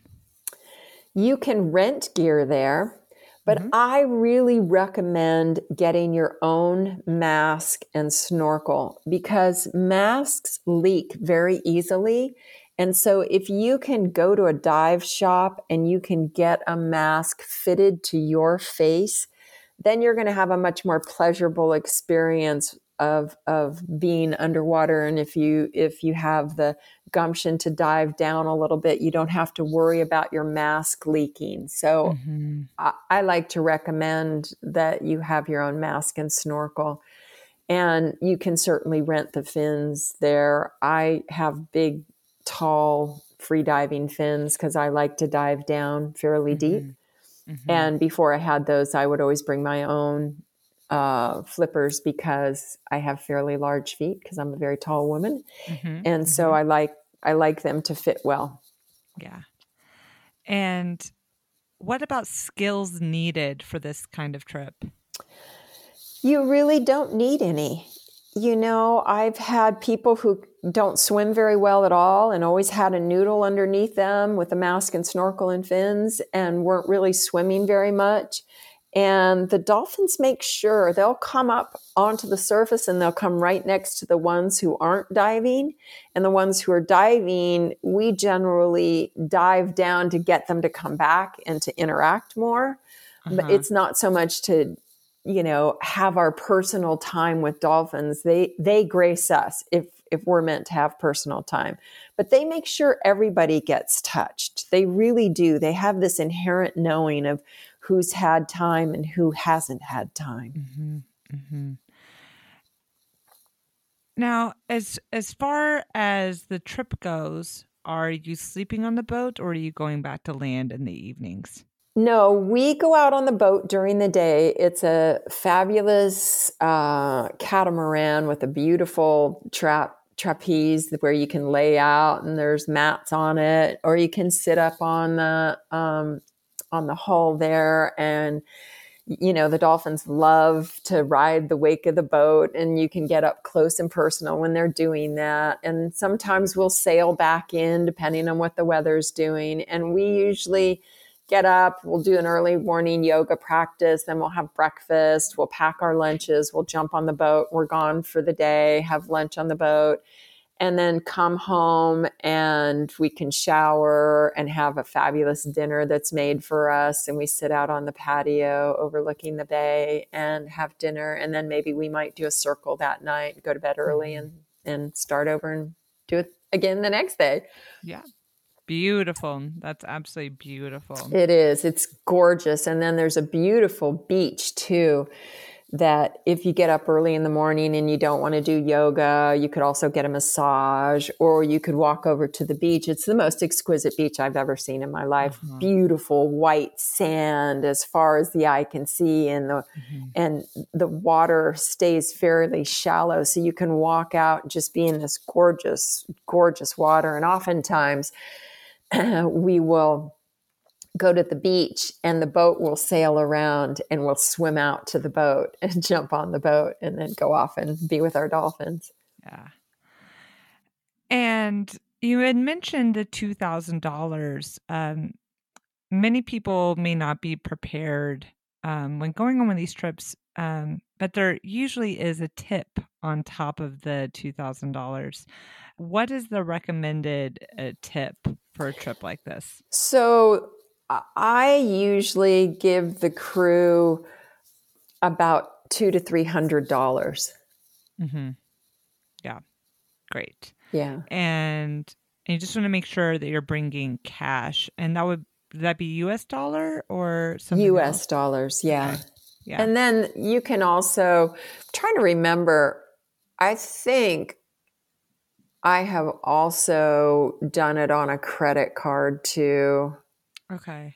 [SPEAKER 2] You can rent gear there, but mm-hmm. I really recommend getting your own mask and snorkel because masks leak very easily. And so, if you can go to a dive shop and you can get a mask fitted to your face, then you're going to have a much more pleasurable experience of of being underwater and if you if you have the gumption to dive down a little bit you don't have to worry about your mask leaking so mm-hmm. I, I, like to recommend that you have your own mask and snorkel and you can certainly rent the fins there i have big tall free diving fins because i like to dive down fairly mm-hmm. deep mm-hmm. and before i had those i would always bring my own uh, flippers because I have fairly large feet because I'm a very tall woman, mm-hmm, and mm-hmm. so I like I like them to fit well.
[SPEAKER 1] Yeah, and what about skills needed for this kind of trip?
[SPEAKER 2] You really don't need any. You know, I've had people who don't swim very well at all and always had a noodle underneath them with a mask and snorkel and fins and weren't really swimming very much. And the dolphins make sure they'll come up onto the surface and they'll come right next to the ones who aren't diving. And the ones who are diving, we generally dive down to get them to come back and to interact more. Uh-huh. But it's not so much to, you know, have our personal time with dolphins. They they grace us if if we're meant to have personal time. But they make sure everybody gets touched. They really do. They have this inherent knowing of who's had time and who hasn't had time. Mm-hmm, mm-hmm.
[SPEAKER 1] Now, as as far as the trip goes, are you sleeping on the boat or are you going back to land in the evenings?
[SPEAKER 2] No, we go out on the boat during the day. It's a fabulous uh, catamaran with a beautiful trap trapeze where you can lay out and there's mats on it, or you can sit up on the um, on the hull there and you know the dolphins love to ride the wake of the boat and you can get up close and personal when they're doing that and sometimes we'll sail back in depending on what the weather's doing and we usually get up we'll do an early morning yoga practice then we'll have breakfast we'll pack our lunches we'll jump on the boat we're gone for the day have lunch on the boat and then come home and we can shower and have a fabulous dinner that's made for us and we sit out on the patio overlooking the bay and have dinner and then maybe we might do a circle that night go to bed early mm-hmm. and and start over and do it again the next day.
[SPEAKER 1] Yeah. Beautiful. That's absolutely beautiful.
[SPEAKER 2] It is. It's gorgeous. And then there's a beautiful beach too that if you get up early in the morning and you don't want to do yoga, you could also get a massage or you could walk over to the beach. It's the most exquisite beach I've ever seen in my life. Mm-hmm. Beautiful white sand as far as the eye can see and the mm-hmm. and the water stays fairly shallow so you can walk out and just be in this gorgeous gorgeous water and oftentimes we will go to the beach and the boat will sail around and we'll swim out to the boat and jump on the boat and then go off and be with our dolphins.
[SPEAKER 1] Yeah. And you had mentioned the $2,000. Um, many people may not be prepared um, when going on one of these trips, um, but there usually is a tip on top of the $2,000. What is the recommended uh, tip for a trip like this?
[SPEAKER 2] So I usually give the crew about two to three hundred dollars.
[SPEAKER 1] Mm-hmm. Yeah, great.
[SPEAKER 2] Yeah,
[SPEAKER 1] and, and you just want to make sure that you're bringing cash, and that would, that be U.S. dollar or something?
[SPEAKER 2] U.S.
[SPEAKER 1] Else?
[SPEAKER 2] dollars, yeah. Okay. Yeah. And then you can also I'm trying to remember. I think I have also done it on a credit card too.
[SPEAKER 1] Okay.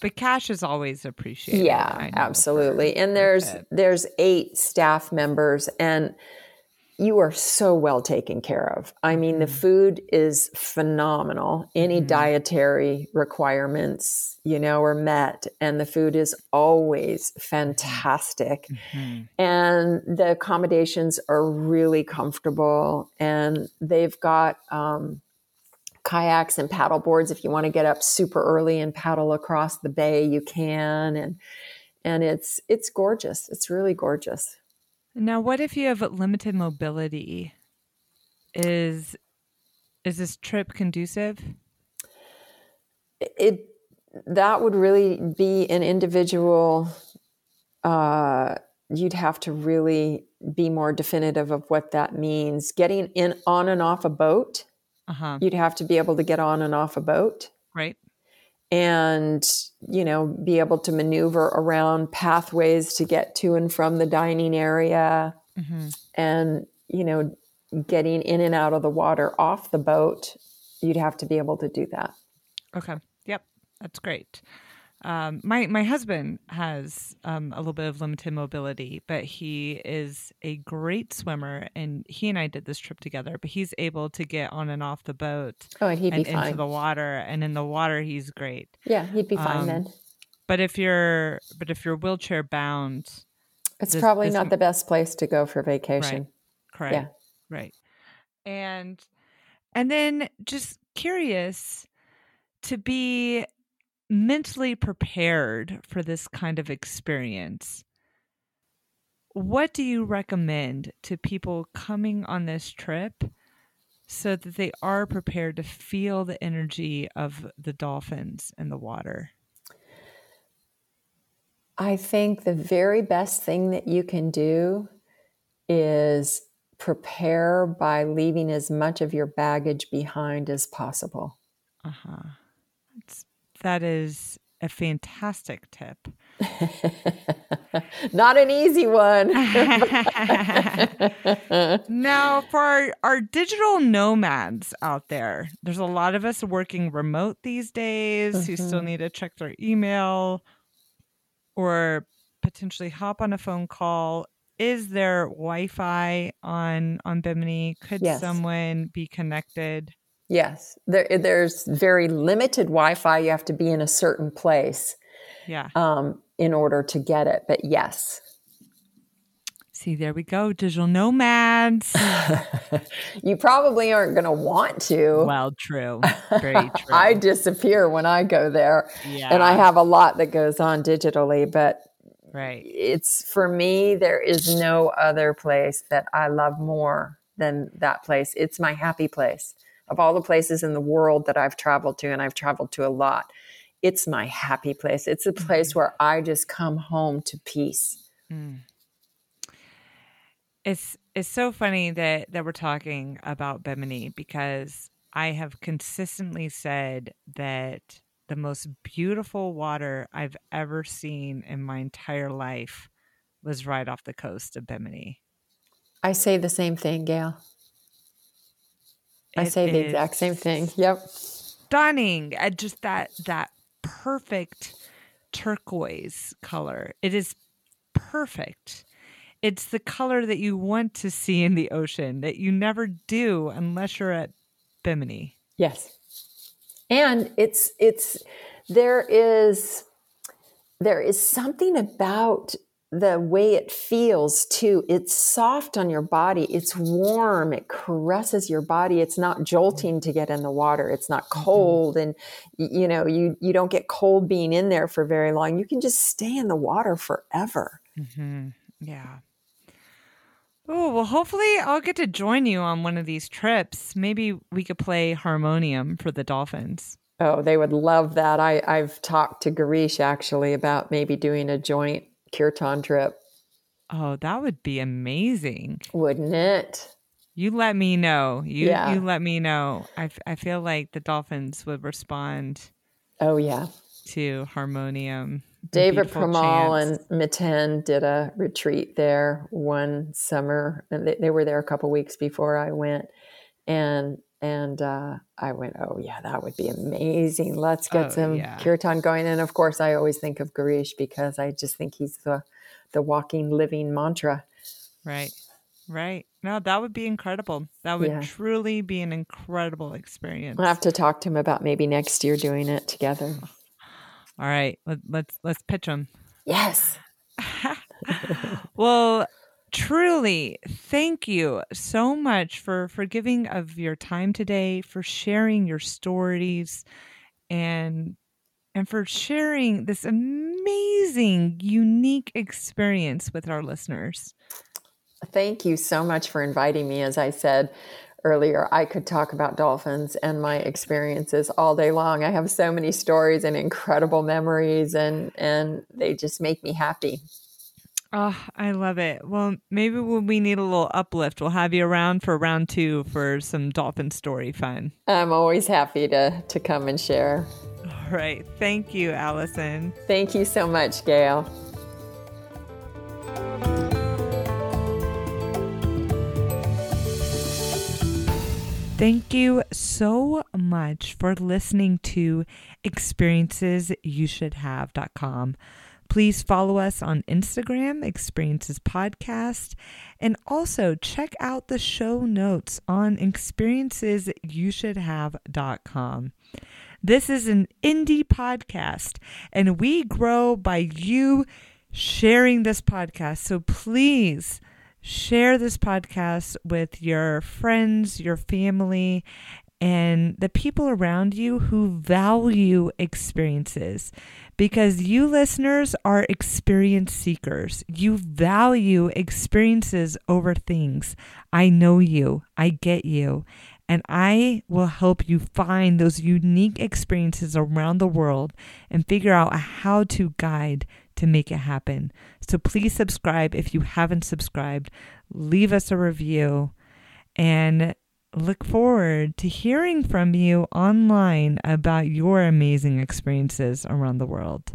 [SPEAKER 1] But cash is always appreciated.
[SPEAKER 2] Yeah, absolutely. And there's there's eight staff members and you are so well taken care of. I mean, the mm-hmm. food is phenomenal. Any mm-hmm. dietary requirements, you know, are met, and the food is always fantastic. Mm-hmm. And the accommodations are really comfortable, and they've got um, kayaks and paddle boards. If you want to get up super early and paddle across the bay, you can. And and it's it's gorgeous. It's really gorgeous.
[SPEAKER 1] Now, what if you have limited mobility? Is is this trip conducive?
[SPEAKER 2] It that would really be an individual uh, you'd have to really be more definitive of what that means. Getting in on and off a boat,
[SPEAKER 1] Uh-huh.
[SPEAKER 2] you'd have to be able to get on and off a boat
[SPEAKER 1] Right.
[SPEAKER 2] and you know be able to maneuver around pathways to get to and from the dining area
[SPEAKER 1] hmm
[SPEAKER 2] and you know getting in and out of the water off the boat you'd have to be able to do that
[SPEAKER 1] Okay. Yep. That's great. Um, my my husband has um, a little bit of limited mobility, but he is a great swimmer, and he and I did this trip together. But he's able to get on and off the boat
[SPEAKER 2] oh and he'd
[SPEAKER 1] and
[SPEAKER 2] be
[SPEAKER 1] into
[SPEAKER 2] fine
[SPEAKER 1] the water, and in the water he's great.
[SPEAKER 2] yeah he'd be fine
[SPEAKER 1] Um,
[SPEAKER 2] then
[SPEAKER 1] But if you're but if you're wheelchair bound,
[SPEAKER 2] it's
[SPEAKER 1] this-
[SPEAKER 2] probably
[SPEAKER 1] this
[SPEAKER 2] not the best place to go for vacation
[SPEAKER 1] correct, Yeah. right, and and then just curious to be mentally prepared for this kind of experience. What do you recommend to people coming on this trip so that they are prepared to feel the energy of the dolphins in the water?
[SPEAKER 2] I think the very best thing that you can do is prepare by leaving as much of your baggage behind as possible.
[SPEAKER 1] Uh huh. That is a fantastic tip.
[SPEAKER 2] Not an easy one.
[SPEAKER 1] now, for our, our digital nomads out there, there's a lot of us working remote these days who still
[SPEAKER 2] Mhm.
[SPEAKER 1] need to check their email or potentially hop on a phone call. Is there Wi-Fi on on Bimini? Could
[SPEAKER 2] Yes.
[SPEAKER 1] someone be connected?
[SPEAKER 2] Yes, there, there's very limited Wi Fi. You have to be in a certain place
[SPEAKER 1] Yeah.
[SPEAKER 2] um, in order to get it. But yes,
[SPEAKER 1] See, there we go, digital nomads.
[SPEAKER 2] you probably aren't going to want to.
[SPEAKER 1] well, true. Very true.
[SPEAKER 2] I disappear when I go there.
[SPEAKER 1] yeah.
[SPEAKER 2] And I have a lot that goes on digitally, but
[SPEAKER 1] right.
[SPEAKER 2] it's for me, there is no other place that I love more than that place. It's my happy place. Of all the places in the world that I've traveled to, and I've traveled to a lot, it's my happy place. It's a place where I just come home to peace.
[SPEAKER 1] Mm. It's it's so funny that that we're talking about Bimini because I have consistently said that the most beautiful water I've ever seen in my entire life was right off the coast of Bimini.
[SPEAKER 2] I say the same thing, Gail. I say the exact same thing. Yep.
[SPEAKER 1] Stunning. Uh, just that that perfect turquoise color. It is perfect. It's the color that you want to see in the ocean that you never do unless you're at Bimini.
[SPEAKER 2] Yes. And it's it's there is there is something about the way it feels too. It's soft on your body. It's warm. It caresses your body. It's not jolting to get in the water. It's not cold and you know, you you don't get cold being in there for very long. You can just stay in the water forever.
[SPEAKER 1] Mm-hmm. Yeah. Oh, well, hopefully I'll get to join you on one of these trips. Maybe we could play harmonium for the dolphins.
[SPEAKER 2] Oh, they would love that. I, I've talked to Girish actually about maybe doing a joint kirtan trip,
[SPEAKER 1] Oh, that would be amazing.
[SPEAKER 2] wouldn't it?
[SPEAKER 1] You let me know. You
[SPEAKER 2] Yeah.
[SPEAKER 1] you let me know. I, f- I feel like the dolphins would respond
[SPEAKER 2] Oh, yeah.
[SPEAKER 1] to harmonium.
[SPEAKER 2] Deva
[SPEAKER 1] Premal
[SPEAKER 2] and Miten did a retreat there one summer. They, they were there a couple weeks before I went. And and uh, I went, oh, yeah, that would be amazing. Let's get
[SPEAKER 1] Oh,
[SPEAKER 2] some
[SPEAKER 1] yeah.
[SPEAKER 2] kirtan going. And of course, I always think of Girish because I just think he's the, the walking, living mantra.
[SPEAKER 1] Right. Right. No, that would be incredible. That would
[SPEAKER 2] Yeah.
[SPEAKER 1] truly be an incredible experience.
[SPEAKER 2] I'll have to talk to him about maybe next year doing it together.
[SPEAKER 1] All right. Let, let's let's pitch him.
[SPEAKER 2] Yes.
[SPEAKER 1] well, truly, thank you so much for for giving of your time today, for sharing your stories, and and for sharing this amazing, unique experience with our listeners.
[SPEAKER 2] Thank you so much for inviting me. As I said earlier, I could talk about dolphins and my experiences all day long. I have so many stories and incredible memories, and, and they just make me happy.
[SPEAKER 1] Oh, I love it. Well, maybe when we need a little uplift, we'll have you around for round two for some dolphin story fun.
[SPEAKER 2] I'm always happy to, to come and share.
[SPEAKER 1] All right. Thank you, Allison.
[SPEAKER 2] Thank you so much, Gail.
[SPEAKER 1] Thank you so much for listening to experiencesyoushouldhave.com. Please follow us on Instagram, Experiences Podcast, and also check out the show notes on experiencesyoushouldhave.com. This is an indie podcast, and we grow by you sharing this podcast. So please share this podcast with your friends, your family, and the people around you who value experiences because you listeners are experience seekers. You value experiences over things. I know you, I get you, and I will help you find those unique experiences around the world and figure out a how to guide to make it happen. So please subscribe if you haven't subscribed. Leave us a review and look forward to hearing from you online about your amazing experiences around the world.